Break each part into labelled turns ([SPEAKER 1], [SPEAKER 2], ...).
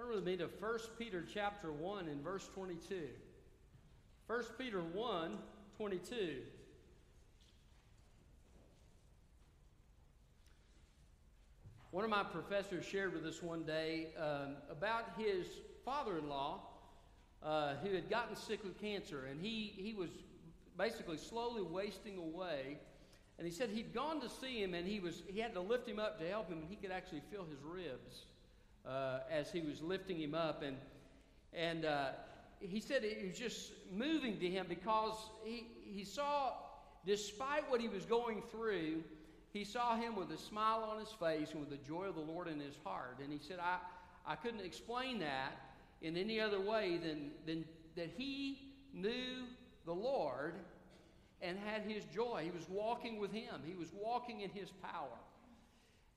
[SPEAKER 1] Turn with me to 1 Peter chapter 1 and verse 22. 1 Peter 1 22. One of my professors shared with us one day um, about his father in law uh, who had gotten sick with cancer, and he, he was basically slowly wasting away. And he said he'd gone to see him, and he, was, he had to lift him up to help him, and he could actually feel his ribs uh, as he was lifting him up. And, and uh, he said it was just moving to him because he, he saw, despite what he was going through, he saw him with a smile on his face and with the joy of the Lord in his heart. And he said, I, I couldn't explain that in any other way than, than that he knew the Lord and had his joy. He was walking with him, he was walking in his power.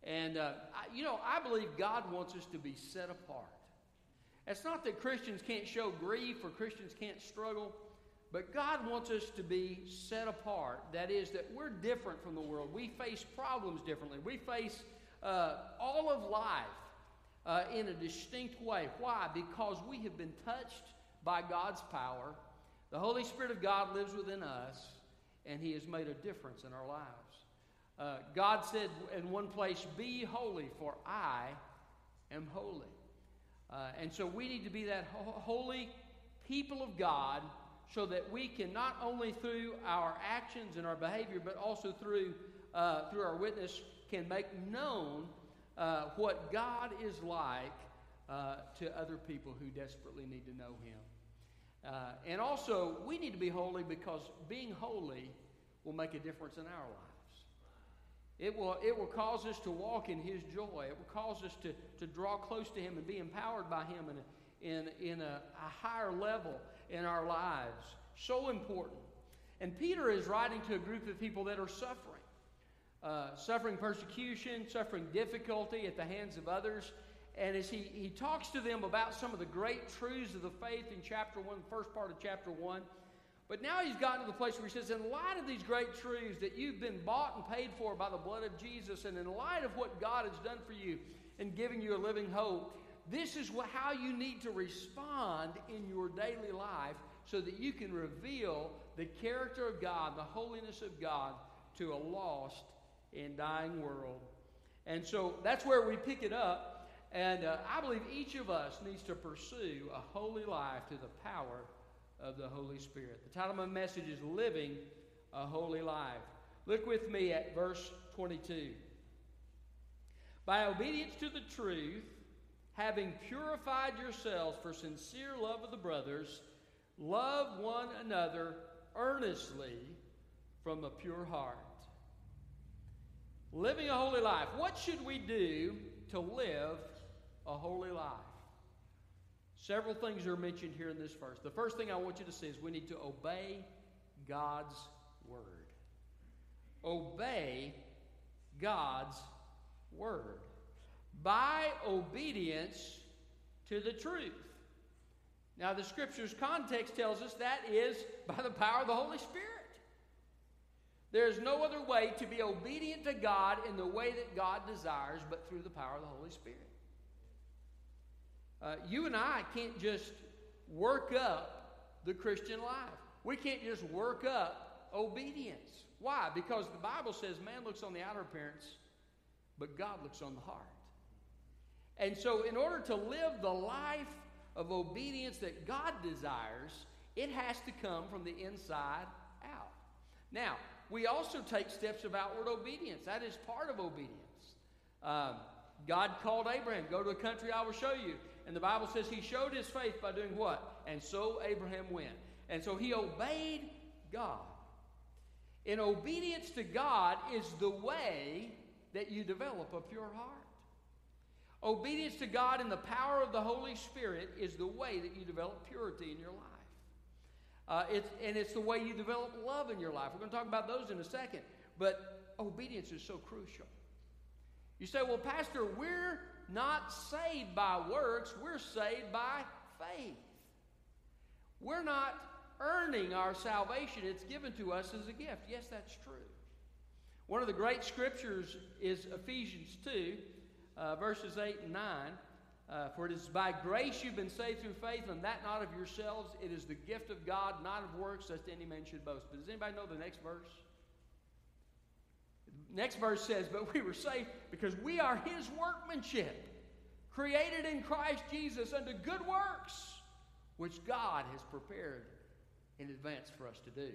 [SPEAKER 1] And, uh, I, you know, I believe God wants us to be set apart. It's not that Christians can't show grief or Christians can't struggle, but God wants us to be set apart. That is, that we're different from the world. We face problems differently. We face uh, all of life uh, in a distinct way. Why? Because we have been touched by God's power. The Holy Spirit of God lives within us, and He has made a difference in our lives. Uh, God said in one place, Be holy, for I am holy. Uh, and so we need to be that ho- holy people of God so that we can not only through our actions and our behavior, but also through, uh, through our witness, can make known uh, what God is like uh, to other people who desperately need to know Him. Uh, and also, we need to be holy because being holy will make a difference in our lives. It will, it will cause us to walk in His joy. It will cause us to, to draw close to Him and be empowered by Him in, in, in a, a higher level in our lives. So important. And Peter is writing to a group of people that are suffering. Uh, suffering persecution, suffering difficulty at the hands of others. And as he, he talks to them about some of the great truths of the faith in chapter 1, the first part of chapter 1, but now he's gotten to the place where he says, in light of these great truths that you've been bought and paid for by the blood of Jesus, and in light of what God has done for you in giving you a living hope, this is what, how you need to respond in your daily life so that you can reveal the character of God, the holiness of God to a lost and dying world. And so that's where we pick it up. And uh, I believe each of us needs to pursue a holy life to the power of the Holy Spirit. The title of my message is Living a Holy Life. Look with me at verse 22. By obedience to the truth, having purified yourselves for sincere love of the brothers, love one another earnestly from a pure heart. Living a holy life. What should we do to live a holy life? Several things are mentioned here in this verse. The first thing I want you to see is we need to obey God's word. Obey God's word. By obedience to the truth. Now, the scripture's context tells us that is by the power of the Holy Spirit. There is no other way to be obedient to God in the way that God desires but through the power of the Holy Spirit. Uh, you and I can't just work up the Christian life. We can't just work up obedience. Why? Because the Bible says man looks on the outer appearance, but God looks on the heart. And so, in order to live the life of obedience that God desires, it has to come from the inside out. Now, we also take steps of outward obedience. That is part of obedience. Um, God called Abraham, go to a country I will show you. And the Bible says he showed his faith by doing what? And so Abraham went. And so he obeyed God. In obedience to God is the way that you develop a pure heart. Obedience to God in the power of the Holy Spirit is the way that you develop purity in your life. Uh, it's, and it's the way you develop love in your life. We're going to talk about those in a second. But obedience is so crucial. You say, well, Pastor, we're not saved by works, we're saved by faith. We're not earning our salvation, it's given to us as a gift. Yes, that's true. One of the great scriptures is Ephesians 2, uh, verses 8 and 9. Uh, for it is by grace you've been saved through faith, and that not of yourselves. It is the gift of God, not of works, lest any man should boast. But does anybody know the next verse? Next verse says, But we were saved because we are his workmanship, created in Christ Jesus unto good works, which God has prepared in advance for us to do.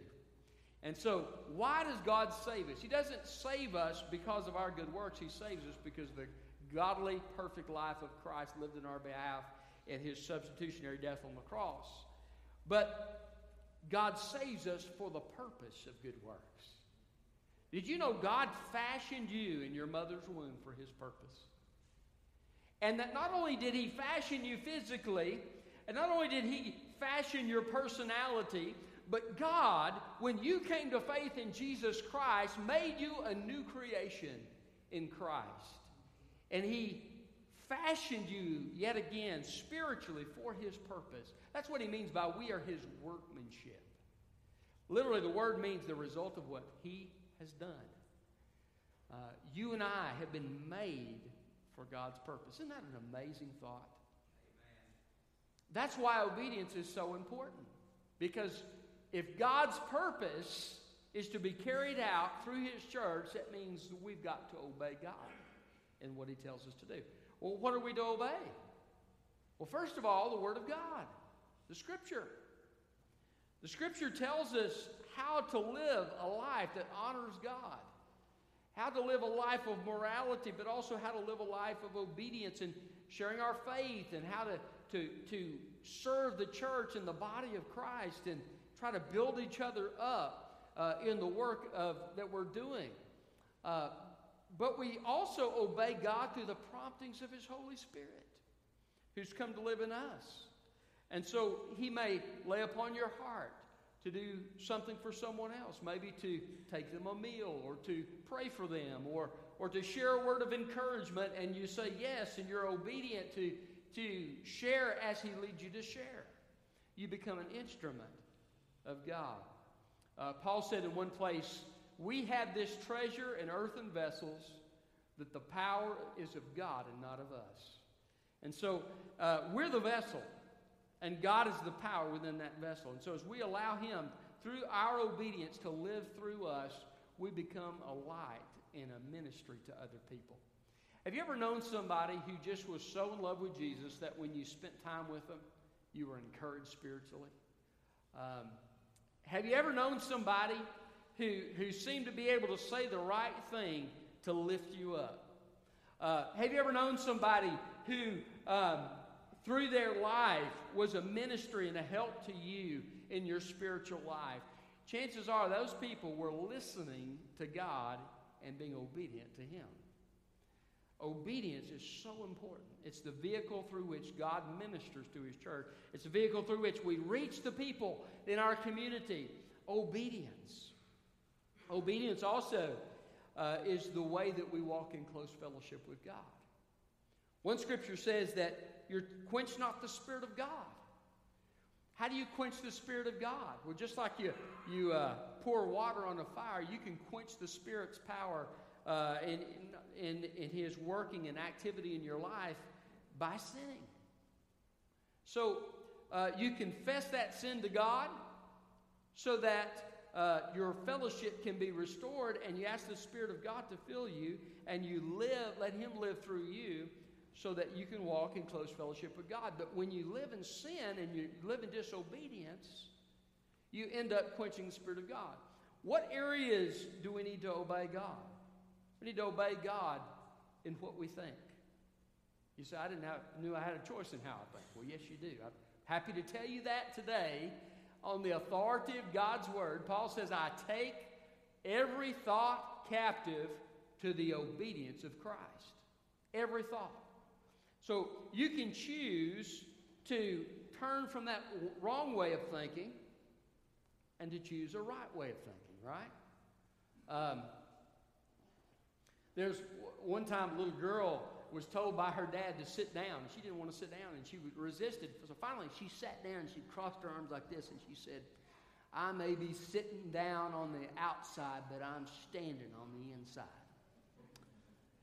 [SPEAKER 1] And so, why does God save us? He doesn't save us because of our good works. He saves us because the godly, perfect life of Christ lived in our behalf and his substitutionary death on the cross. But God saves us for the purpose of good works. Did you know God fashioned you in your mother's womb for his purpose? And that not only did he fashion you physically, and not only did he fashion your personality, but God, when you came to faith in Jesus Christ, made you a new creation in Christ. And He fashioned you yet again spiritually for His purpose. That's what He means by we are His workmanship. Literally, the word means the result of what He has done. Uh, you and I have been made for God's purpose. Isn't that an amazing thought? Amen. That's why obedience is so important. Because if God's purpose is to be carried out through His church, that means we've got to obey God in what He tells us to do. Well, what are we to obey? Well, first of all, the Word of God, the Scripture. The Scripture tells us how to live a life that honors God, how to live a life of morality, but also how to live a life of obedience and sharing our faith, and how to, to, to serve the church and the body of Christ and try to build each other up uh, in the work of, that we're doing. Uh, but we also obey God through the promptings of His Holy Spirit, who's come to live in us. And so He may lay upon your heart to do something for someone else, maybe to take them a meal or to pray for them or, or to share a word of encouragement, and you say yes and you're obedient to, to share as He leads you to share. You become an instrument of God. Uh, Paul said in one place, we have this treasure in earthen vessels that the power is of God and not of us. And so uh, we're the vessel, and God is the power within that vessel. And so as we allow Him, through our obedience, to live through us, we become a light and a ministry to other people. Have you ever known somebody who just was so in love with Jesus that when you spent time with them, you were encouraged spiritually? Um, have you ever known somebody who, who seem to be able to say the right thing to lift you up. Uh, have you ever known somebody who, um, through their life, was a ministry and a help to you in your spiritual life? Chances are those people were listening to God and being obedient to Him. Obedience is so important. It's the vehicle through which God ministers to His church. It's the vehicle through which we reach the people in our community. Obedience. Obedience also uh, is the way that we walk in close fellowship with God. One scripture says that you quench not the Spirit of God. How do you quench the Spirit of God? Well, just like you, you uh, pour water on a fire, you can quench the Spirit's power uh, in, in, in His working and activity in your life by sinning. So uh, you confess that sin to God so that uh, your fellowship can be restored, and you ask the Spirit of God to fill you, and you live, let Him live through you, so that you can walk in close fellowship with God. But when you live in sin and you live in disobedience, you end up quenching the Spirit of God. What areas do we need to obey God? We need to obey God in what we think. You say, I didn't have, knew I had a choice in how I think. Well, yes, you do. I'm happy to tell you that today on the authority of God's word. Paul says, I take every thought captive to the obedience of Christ. Every thought. So you can choose to turn from that wrong way of thinking and to choose a right way of thinking, right? Um, there's one time a little girl was told by her dad to sit down. She didn't want to sit down, and she resisted. So finally, she sat down. And she crossed her arms like this, and she said, "I may be sitting down on the outside, but I'm standing on the inside."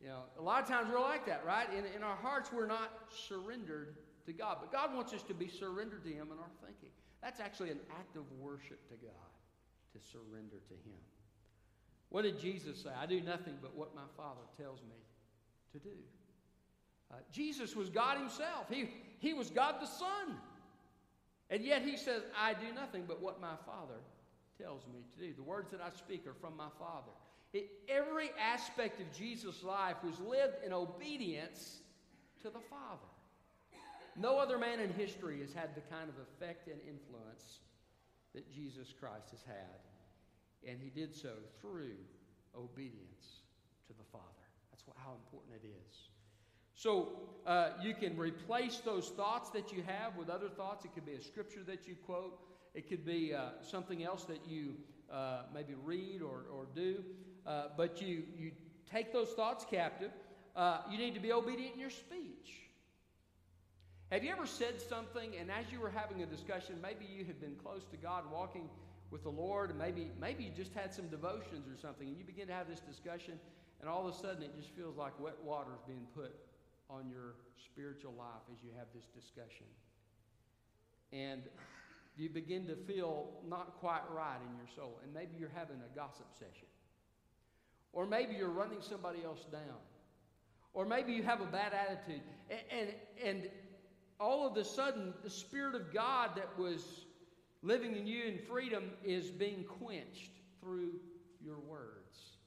[SPEAKER 1] You know, a lot of times we're like that, right? In, in our hearts, we're not surrendered to God. But God wants us to be surrendered to Him in our thinking. That's actually an act of worship to God, to surrender to Him. What did Jesus say? I do nothing but what my Father tells me to do. Uh, Jesus was God Himself, he, he was God the Son. And yet He says, I do nothing but what my Father tells me to do. The words that I speak are from my Father. Every aspect of Jesus' life was lived in obedience to the Father. No other man in history has had the kind of effect and influence that Jesus Christ has had. And he did so through obedience to the Father. That's how important it is. So uh, you can replace those thoughts that you have with other thoughts. It could be a scripture that you quote, it could be uh, something else that you uh, maybe read or, or do. Uh, but you, you take those thoughts captive. Uh, you need to be obedient in your speech. Have you ever said something, and as you were having a discussion, maybe you had been close to God, walking with the Lord, and maybe, maybe you just had some devotions or something, and you begin to have this discussion, and all of a sudden it just feels like wet water is being put on your spiritual life as you have this discussion. And you begin to feel not quite right in your soul, and maybe you're having a gossip session. Or maybe you're running somebody else down. Or maybe you have a bad attitude. And, and, and all of a sudden, the Spirit of God that was living in you in freedom is being quenched through your words.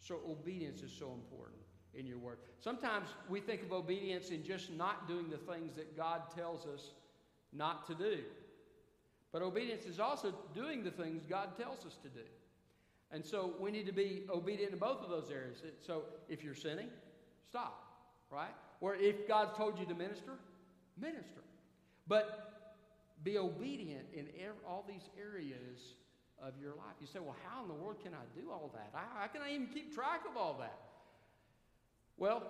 [SPEAKER 1] So, obedience is so important in your word. Sometimes we think of obedience in just not doing the things that God tells us not to do. But obedience is also doing the things God tells us to do. And so we need to be obedient in both of those areas. So if you're sinning, stop, right? Or if God's told you to minister, minister. But be obedient in all these areas of your life. You say, well, how in the world can I do all that? How can I even keep track of all that? Well,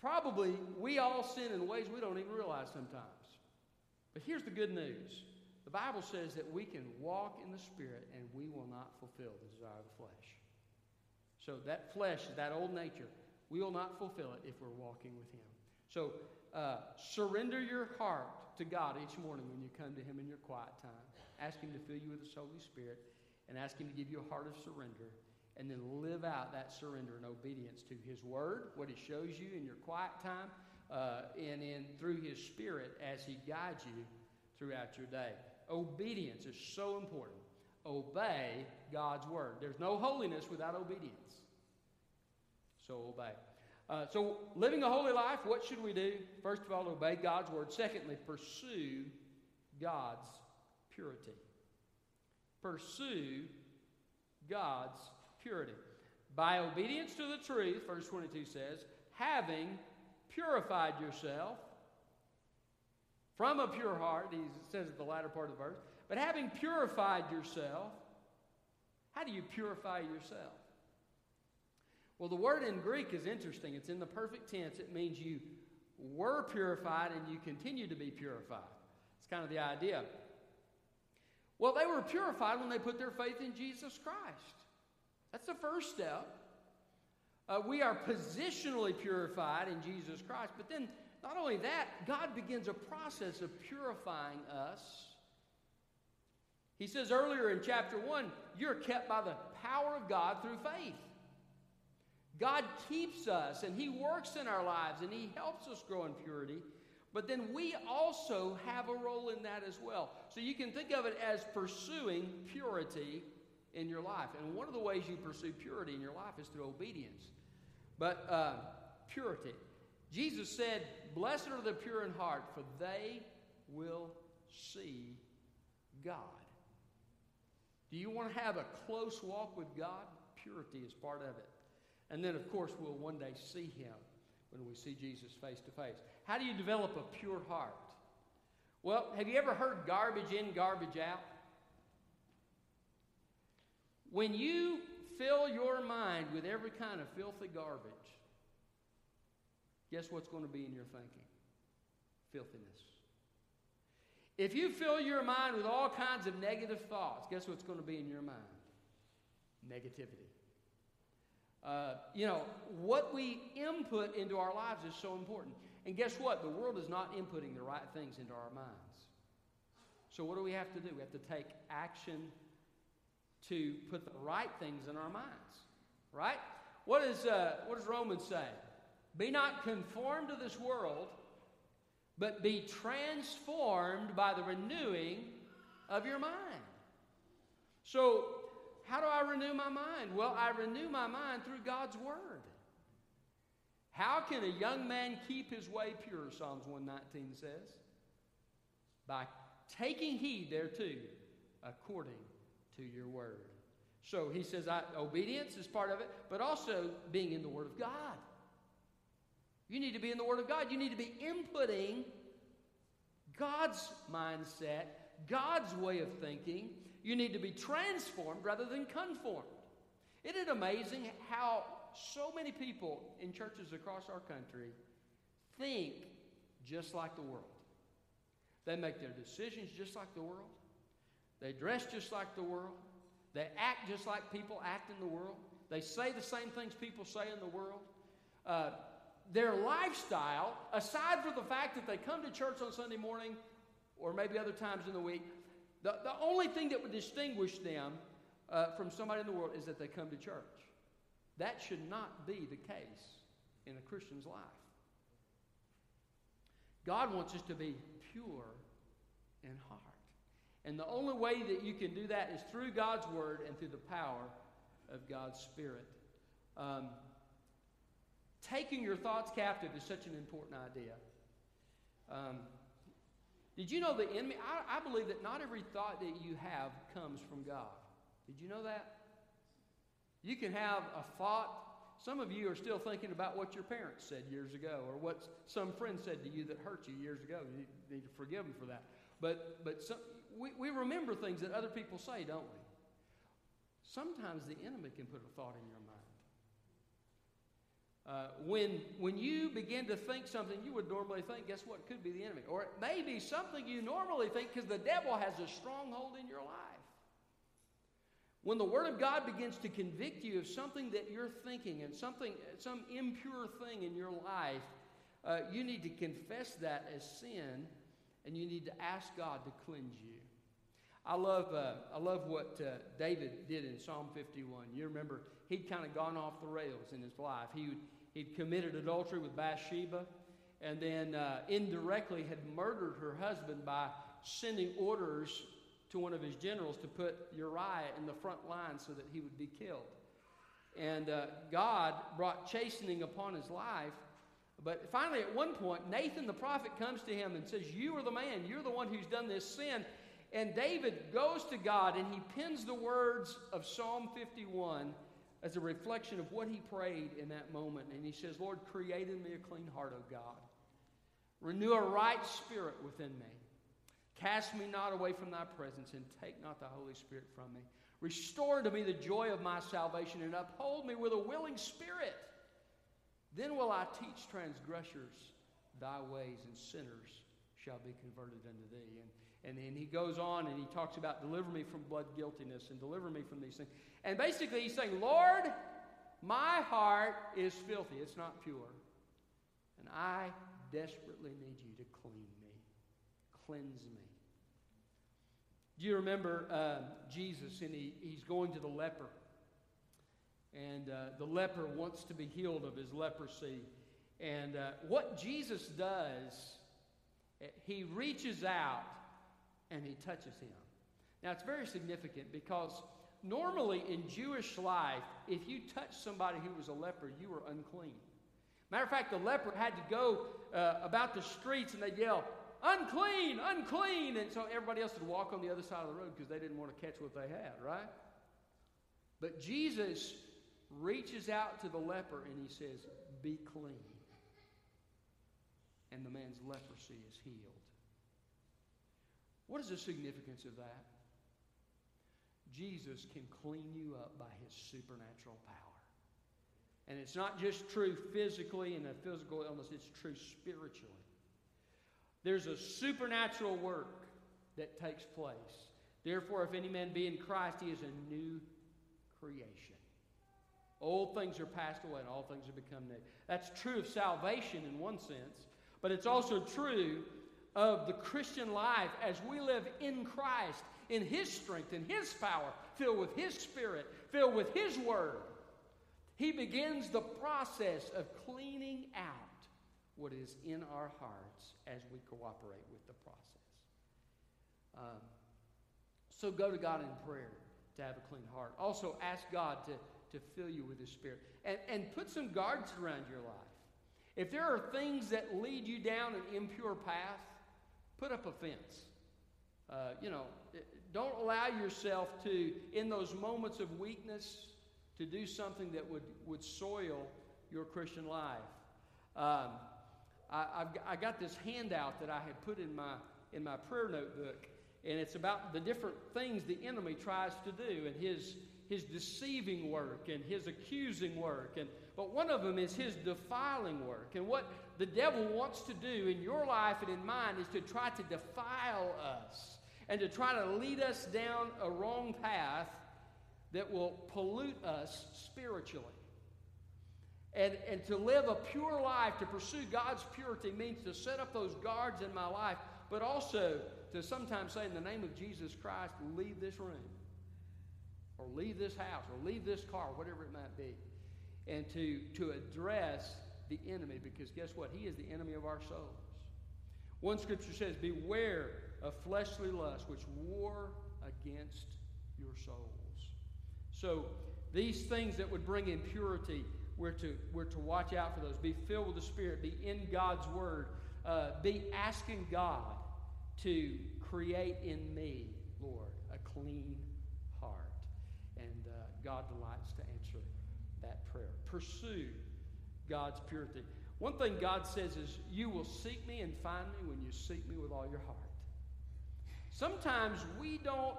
[SPEAKER 1] probably we all sin in ways we don't even realize sometimes. But here's the good news the Bible says that we can walk in the Spirit and we will not fulfill the desire of the flesh. So that flesh, that old nature, we will not fulfill it if we're walking with Him. So uh, surrender your heart to God each morning when you come to Him in your quiet time. Ask Him to fill you with His Holy Spirit and ask Him to give you a heart of surrender. And then live out that surrender and obedience to His Word, what He shows you in your quiet time, uh, and in through His Spirit as He guides you throughout your day. Obedience is so important. Obey God's Word. There's no holiness without obedience. So obey. Uh, so, living a holy life, what should we do? First of all, obey God's word. Secondly, pursue God's purity. Pursue God's purity. By obedience to the truth, verse 22 says, having purified yourself from a pure heart, he says at the latter part of the verse, but having purified yourself, how do you purify yourself? Well, the word in Greek is interesting. It's in the perfect tense. It means you were purified and you continue to be purified. It's kind of the idea. Well, they were purified when they put their faith in Jesus Christ. That's the first step. Uh, we are positionally purified in Jesus Christ. But then, not only that, God begins a process of purifying us. He says earlier in chapter 1, you're kept by the power of God through faith. God keeps us and He works in our lives and He helps us grow in purity. But then we also have a role in that as well. So you can think of it as pursuing purity in your life. And one of the ways you pursue purity in your life is through obedience. But uh, purity. Jesus said, Blessed are the pure in heart, for they will see God. Do you want to have a close walk with God? Purity is part of it. And then, of course, we'll one day see him when we see Jesus face to face. How do you develop a pure heart? Well, have you ever heard garbage in, garbage out? When you fill your mind with every kind of filthy garbage, guess what's going to be in your thinking? Filthiness. If you fill your mind with all kinds of negative thoughts, guess what's going to be in your mind? Negativity. Uh, you know, what we input into our lives is so important. And guess what? The world is not inputting the right things into our minds. So, what do we have to do? We have to take action to put the right things in our minds. Right? What, is, uh, what does Romans say? Be not conformed to this world, but be transformed by the renewing of your mind. So, how do I renew my mind? Well, I renew my mind through God's Word. How can a young man keep his way pure, Psalms 119 says? By taking heed thereto according to your Word. So he says I, obedience is part of it, but also being in the Word of God. You need to be in the Word of God. You need to be inputting God's mindset, God's way of thinking. You need to be transformed rather than conformed. Isn't it amazing how so many people in churches across our country think just like the world? They make their decisions just like the world. They dress just like the world. They act just like people act in the world. They say the same things people say in the world. Uh, their lifestyle, aside from the fact that they come to church on Sunday morning or maybe other times in the week, the, the only thing that would distinguish them uh, from somebody in the world is that they come to church. That should not be the case in a Christian's life. God wants us to be pure in heart. And the only way that you can do that is through God's Word and through the power of God's Spirit. Um, taking your thoughts captive is such an important idea. Um, did you know the enemy? I, I believe that not every thought that you have comes from God. Did you know that? You can have a thought. Some of you are still thinking about what your parents said years ago or what some friend said to you that hurt you years ago. You need to forgive them for that. But, but some, we, we remember things that other people say, don't we? Sometimes the enemy can put a thought in your mind. Uh, when, when you begin to think something you would normally think, guess what? Could be the enemy. Or it may be something you normally think because the devil has a stronghold in your life. When the Word of God begins to convict you of something that you're thinking and something, some impure thing in your life, uh, you need to confess that as sin and you need to ask God to cleanse you. I love, uh, I love what uh, David did in Psalm 51. You remember, he'd kind of gone off the rails in his life. He, he'd committed adultery with Bathsheba and then uh, indirectly had murdered her husband by sending orders to one of his generals to put Uriah in the front line so that he would be killed. And uh, God brought chastening upon his life. But finally, at one point, Nathan the prophet comes to him and says, You are the man. You're the one who's done this sin. And David goes to God and he pins the words of Psalm 51 as a reflection of what he prayed in that moment. And he says, Lord, create in me a clean heart, O God. Renew a right spirit within me. Cast me not away from thy presence, and take not the Holy Spirit from me. Restore to me the joy of my salvation, and uphold me with a willing spirit. Then will I teach transgressors thy ways, and sinners shall be converted unto thee. And, and then he goes on and he talks about deliver me from blood guiltiness and deliver me from these things. And basically, he's saying, Lord, my heart is filthy, it's not pure. And I desperately need you to clean me, cleanse me. Do you remember uh, Jesus and he, he's going to the leper? And uh, the leper wants to be healed of his leprosy. And uh, what Jesus does, eh, he reaches out and he touches him. Now, it's very significant because normally in Jewish life, if you touched somebody who was a leper, you were unclean. Matter of fact, the leper had to go uh, about the streets and they'd yell, unclean, unclean. And so everybody else would walk on the other side of the road because they didn't want to catch what they had, right? But Jesus reaches out to the leper and he says, Be clean. And the man's leprosy is healed. What is the significance of that? Jesus can clean you up by his supernatural power. And it's not just true physically in a physical illness, it's true spiritually. There's a supernatural work that takes place. Therefore, if any man be in Christ, he is a new creation. Old things are passed away and all things have become new. That's true of salvation in one sense, but it's also true of the Christian life as we live in Christ, in His strength, in His power, filled with His Spirit, filled with His Word. He begins the process of cleaning out what is in our hearts as we cooperate with the process. Um, so go to God in prayer to have a clean heart. Also, ask God to, to fill you with His Spirit. And, and put some guards around your life. If there are things that lead you down an impure path, put up a fence. Uh, you know, don't allow yourself to, in those moments of weakness, to do something that would, would soil your Christian life. Um, I, I've, I got this handout that I had put in my, in my prayer notebook, and it's about the different things the enemy tries to do and his, his deceiving work and his accusing work. And, but one of them is his defiling work. And what the devil wants to do in your life and in mine is to try to defile us and to try to lead us down a wrong path that will pollute us spiritually. And, and to live a pure life, to pursue God's purity, means to set up those guards in my life, but also to sometimes say, in the name of Jesus Christ, leave this room, or leave this house, or leave this car, whatever it might be. And to, to address the enemy, because guess what? He is the enemy of our souls. One scripture says, Beware of fleshly lust, which war against your souls. So, these things that would bring impurity, we're to, we're to watch out for those. Be filled with the Spirit, be in God's Word, uh, be asking God to create in me, Lord, a clean heart. And uh, God delights to answer that prayer. Pursue God's purity. One thing God says is, You will seek me and find me when you seek me with all your heart. Sometimes we don't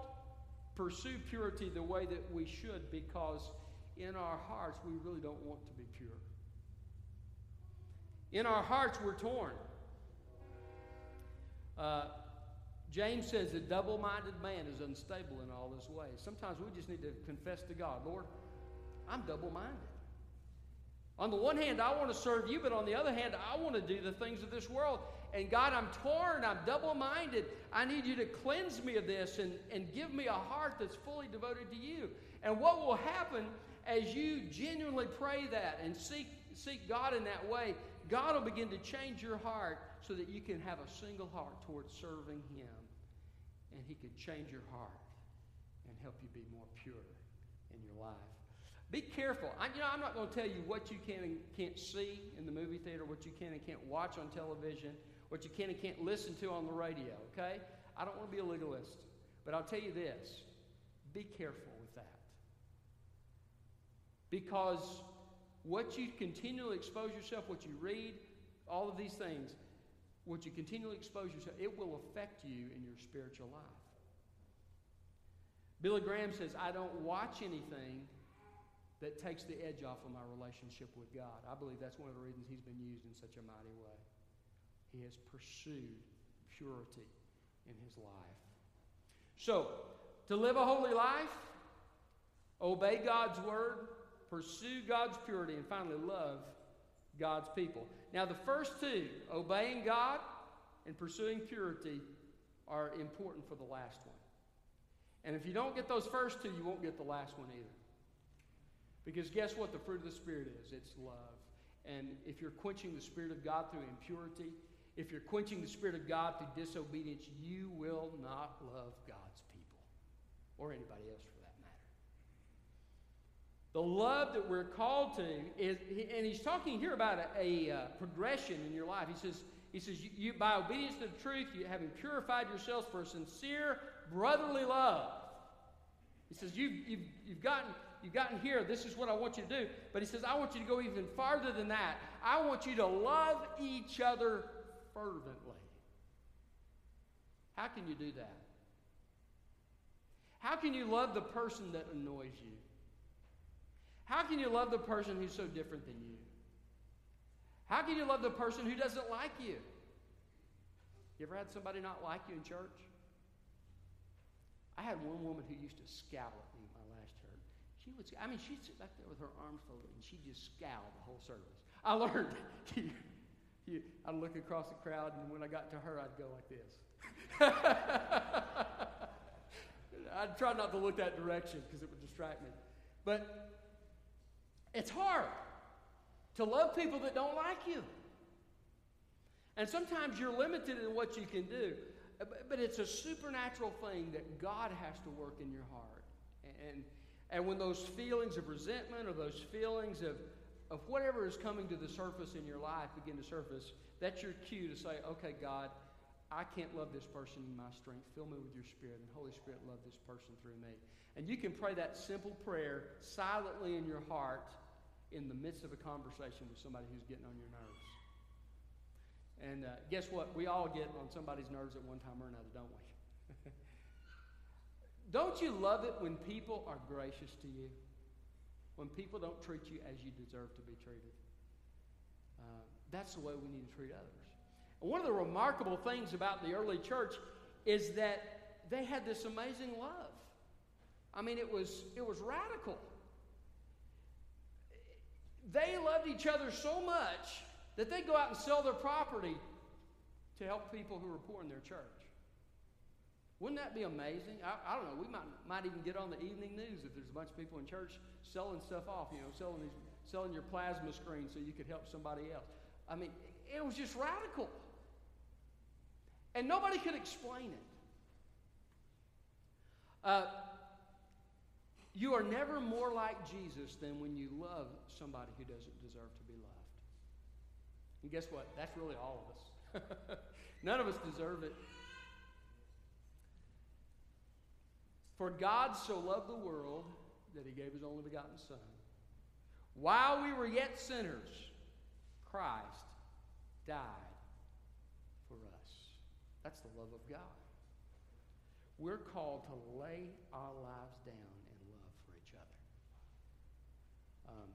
[SPEAKER 1] pursue purity the way that we should because in our hearts we really don't want to be pure. In our hearts we're torn. Uh, James says a double minded man is unstable in all his ways. Sometimes we just need to confess to God, Lord, I'm double minded. On the one hand, I want to serve you, but on the other hand, I want to do the things of this world. And God, I'm torn, I'm double minded. I need you to cleanse me of this and, and give me a heart that's fully devoted to you. And what will happen as you genuinely pray that and seek, seek God in that way, God will begin to change your heart so that you can have a single heart towards serving Him. And He can change your heart and help you be more pure in your life. Be careful. I, you know, I'm not going to tell you what you can and can't see in the movie theater, what you can and can't watch on television, what you can and can't listen to on the radio, okay? I don't want to be a legalist. But I'll tell you this be careful with that. Because what you continually expose yourself, what you read, all of these things, what you continually expose yourself, it will affect you in your spiritual life. Billy Graham says, I don't watch anything that takes the edge off of my relationship with God. I believe that's one of the reasons he's been used in such a mighty way. He has pursued purity in his life. So, to live a holy life, obey God's word, pursue God's purity, and finally love God's people. Now, the first two, obeying God and pursuing purity, are important for the last one. And if you don't get those first two, you won't get the last one either. Because guess what the fruit of the Spirit is? It's love. And if you're quenching the Spirit of God through impurity, if you're quenching the Spirit of God through disobedience, you will not love God's people or anybody else for that matter. The love that we're called to is, and he's talking here about a, a uh, progression in your life. He says, he says, you, you, by obedience to the truth, you having purified yourselves for a sincere brotherly love. He says, you've, you've, you've gotten you've gotten here. This is what I want you to do. But he says, I want you to go even farther than that. I want you to love each other fervently. How can you do that? How can you love the person that annoys you? How can you love the person who's so different than you? How can you love the person who doesn't like you? You ever had somebody not like you in church? I had one woman who used to scowl at me she would, I mean, she'd sit back there with her arms folded and she'd just scowl the whole service. I learned. I'd look across the crowd, and when I got to her, I'd go like this. I'd try not to look that direction because it would distract me. But it's hard to love people that don't like you. And sometimes you're limited in what you can do. But it's a supernatural thing that God has to work in your heart. And, when those feelings of resentment or those feelings of, of whatever is coming to the surface in your life begin to surface, that's your cue to say, okay, God, I can't love this person in my strength. Fill me with your spirit. And Holy Spirit, love this person through me. And you can pray that simple prayer silently in your heart in the midst of a conversation with somebody who's getting on your nerves. And uh, guess what? We all get on somebody's nerves at one time or another, don't we? don't you love it when people are gracious to you? When people don't treat you as you deserve to be treated? Uh, that's the way we need to treat others. And one of the remarkable things about the early church is that they had this amazing love. I mean, it was, it was radical. They loved each other so much that they'd go out and sell their property to help people who were poor in their church. Wouldn't that be amazing? I, I, don't know. We might, might even get on the evening news if there's a bunch of people in church selling stuff off, you know, selling, these, selling your plasma screen so you could help somebody else. I mean, it was just radical. And nobody could explain it. Uh, you are never more like Jesus than when you love somebody who doesn't deserve to be loved. And guess what? That's really all of us. None of us deserve it. For God so loved the world that he gave his only begotten Son. While we were yet sinners, Christ died for us. That's the love of God. We're called to lay our lives down in love for each other. Um,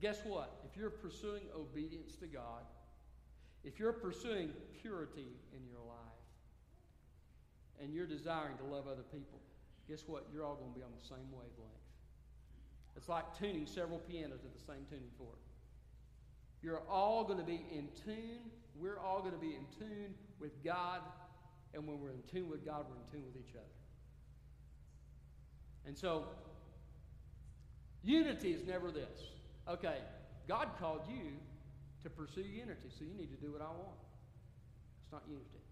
[SPEAKER 1] Guess what? If you're pursuing obedience to God, if you're pursuing purity in your life, and you're desiring to love other people, guess what? You're all going to be on the same wavelength. It's like tuning several pianos at the same tuning fork. You're all going to be in tune. We're all going to be in tune with God. And when we're in tune with God, we're in tune with each other. And so, unity is never this. Okay, God called you to pursue unity, so you need to do what I want. It's not unity.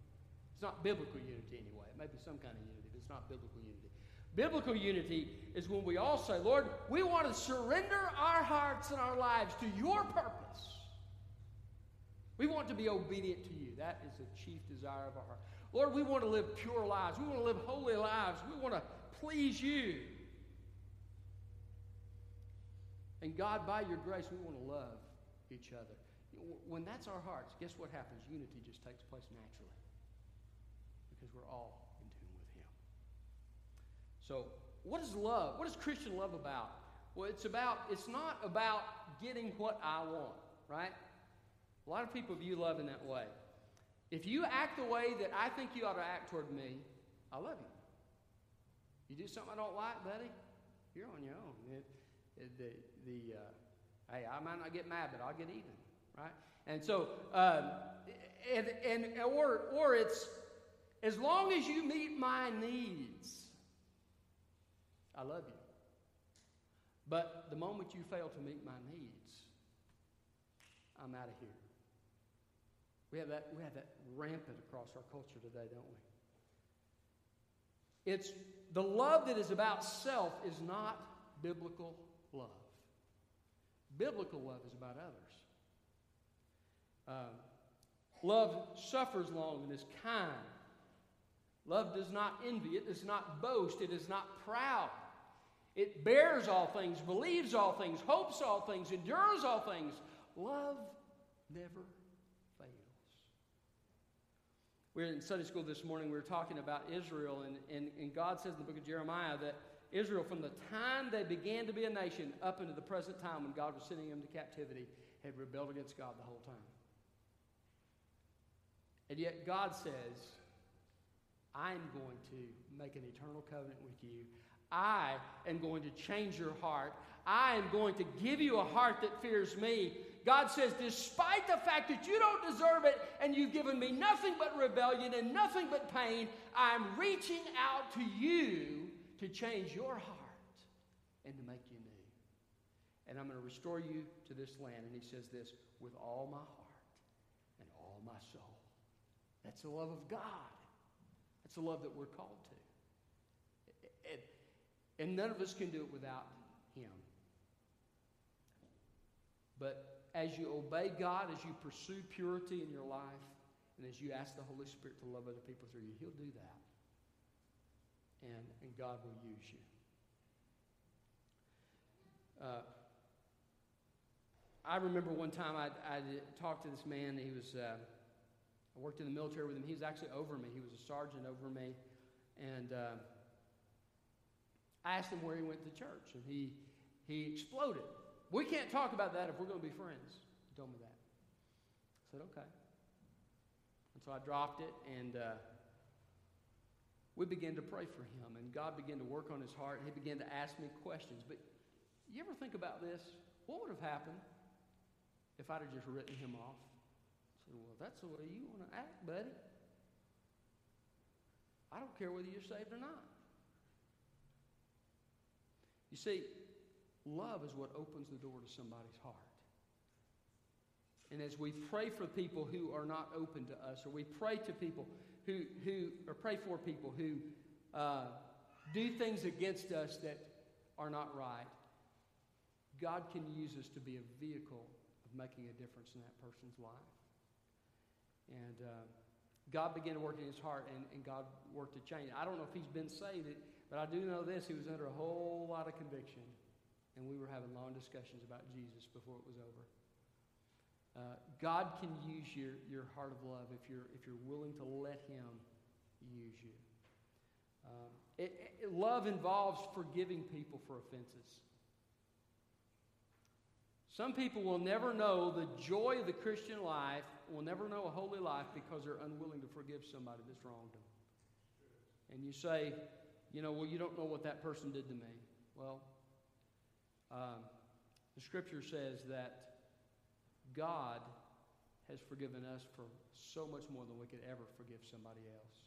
[SPEAKER 1] It's not biblical unity anyway. It may be some kind of unity, but it's not biblical unity. Biblical unity is when we all say, Lord, we want to surrender our hearts and our lives to your purpose. We want to be obedient to you. That is the chief desire of our heart. Lord, we want to live pure lives. We want to live holy lives. We want to please you. And God, by your grace, we want to love each other. When that's our hearts, guess what happens? Unity just takes place naturally because we're all in tune with Him. So, what is love? What is Christian love about? Well, it's about, it's not about getting what I want, right? A lot of people view love in that way. If you act the way that I think you ought to act toward me, I love you. You do something I don't like, buddy, you're on your own. It, it, the, the uh, hey, I might not get mad, but I'll get even, right? And so, um, and, and or or it's as long as you meet my needs, I love you. But the moment you fail to meet my needs, I'm out of here. We have that, we have that rampant across our culture today, don't we? It's the love that is about self is not biblical love. Biblical love is about others. Uh, love suffers long and is kind. Love does not envy, it does not boast, it is not proud. It bears all things, believes all things, hopes all things, endures all things. Love never fails. We are in Sunday school this morning, we were talking about Israel, and, and, and God says in the book of Jeremiah that Israel, from the time they began to be a nation up into the present time when God was sending them to captivity, had rebelled against God the whole time. And yet God says, I'm going to make an eternal covenant with you. I am going to change your heart. I am going to give you a heart that fears me. God says, despite the fact that you don't deserve it and you've given me nothing but rebellion and nothing but pain, I'm reaching out to you to change your heart and to make you new. And I'm going to restore you to this land. And he says this with all my heart and all my soul. That's the love of God. That's the love that we're called to. And, none of us can do it without Him. But as you obey God, as you pursue purity in your life, and as you ask the Holy Spirit to love other people through you, He'll do that. And, and God will use you. Uh, I remember one time I, I talked to this man. He was, uh, I worked in the military with him. He was actually over me. He was a sergeant over me. And uh, I asked him where he went to church, and he, he exploded. We can't talk about that if we're going to be friends. He told me that. I said, okay. And so I dropped it, and uh, we began to pray for him, and God began to work on his heart, and he began to ask me questions. But you ever think about this? What would have happened if I'd have just written him off? I said, well, that's the way you want to act, buddy. I don't care whether you're saved or not. You see, love is what opens the door to somebody's heart. And as we pray for people who are not open to us, or we pray to people who, who or pray for people who uh, do things against us that are not right, God can use us to be a vehicle of making a difference in that person's life. And uh, God began to work in his heart, and, and God worked to change. I don't know if he's been saved, but I do know this: he was under a whole lot of conviction, and we were having long discussions about Jesus before it was over. Uh, God can use your, your heart of love if you're, if you're willing to let Him use you. Um, it, it, love involves forgiving people for offenses. Some people will never know the joy of the Christian life, will never know a holy life because they're unwilling to forgive somebody that's wronged them. And you say, you know, well, you don't know what that person did to me. Well, um, the scripture says that God has forgiven us for so much more than we could ever forgive somebody else.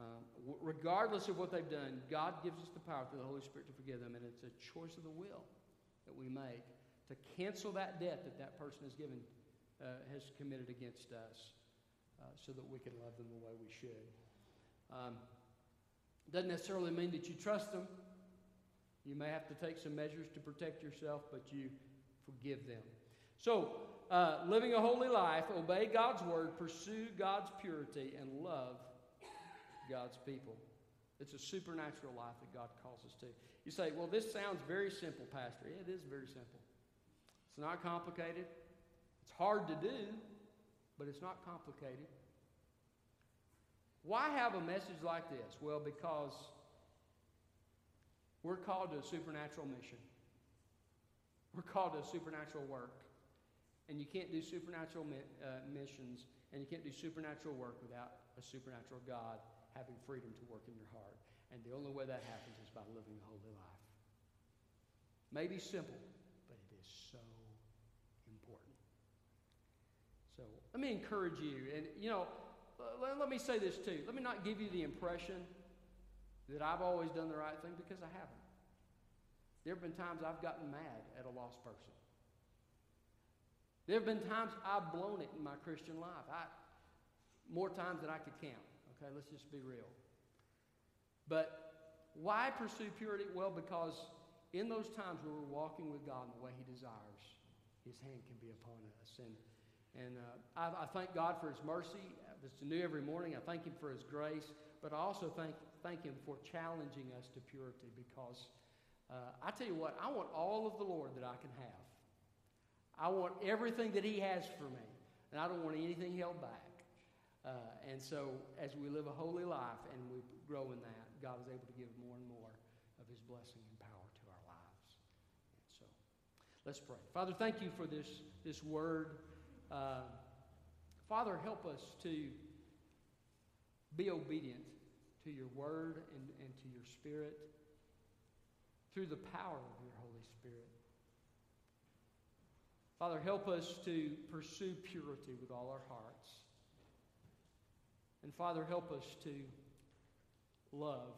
[SPEAKER 1] Um, w- regardless of what they've done, God gives us the power through the Holy Spirit to forgive them, and it's a choice of the will that we make to cancel that debt that that person has given, uh, has committed against us, uh, so that we can love them the way we should. Um, doesn't necessarily mean that you trust them. You may have to take some measures to protect yourself, but you forgive them. So, uh, living a holy life, obey God's word, pursue God's purity, and love God's people. It's a supernatural life that God calls us to. You say, well, this sounds very simple, Pastor. It is very simple. It's not complicated. It's hard to do, but it's not complicated. Why have a message like this? Well, because we're called to a supernatural mission. We're called to a supernatural work. And you can't do supernatural uh, missions and you can't do supernatural work without a supernatural God having freedom to work in your heart. And the only way that happens is by living a holy life. Maybe simple, but it is so important. So let me encourage you. And, you know, let, me say this too. Let me not give you the impression that I've always done the right thing because I haven't. There have been times I've gotten mad at a lost person. There have been times I've blown it in my Christian life. I, more times than I could count. Okay, let's just be real. But why pursue purity? Well, because in those times where we're walking with God in the way He desires, His hand can be upon us. And, and uh, I, I, thank God for His mercy. It's new every morning. I thank Him for His grace. But I also thank, thank Him for challenging us to purity because uh, I tell you what, I want all of the Lord that I can have. I want everything that He has for me, and I don't want anything held back. Uh, and so, as we live a holy life and we grow in that, God is able to give more and more of His blessing and power to our lives. And so, let's pray. Father, thank you for this, this word. Uh, Father, help us to be obedient to your word and, and to your spirit through the power of your Holy Spirit. Father, help us to pursue purity with all our hearts. And Father, help us to love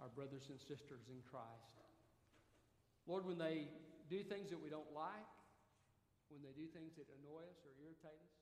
[SPEAKER 1] our brothers and sisters in Christ. Lord, when they do things that we don't like, when they do things that annoy us or irritate us,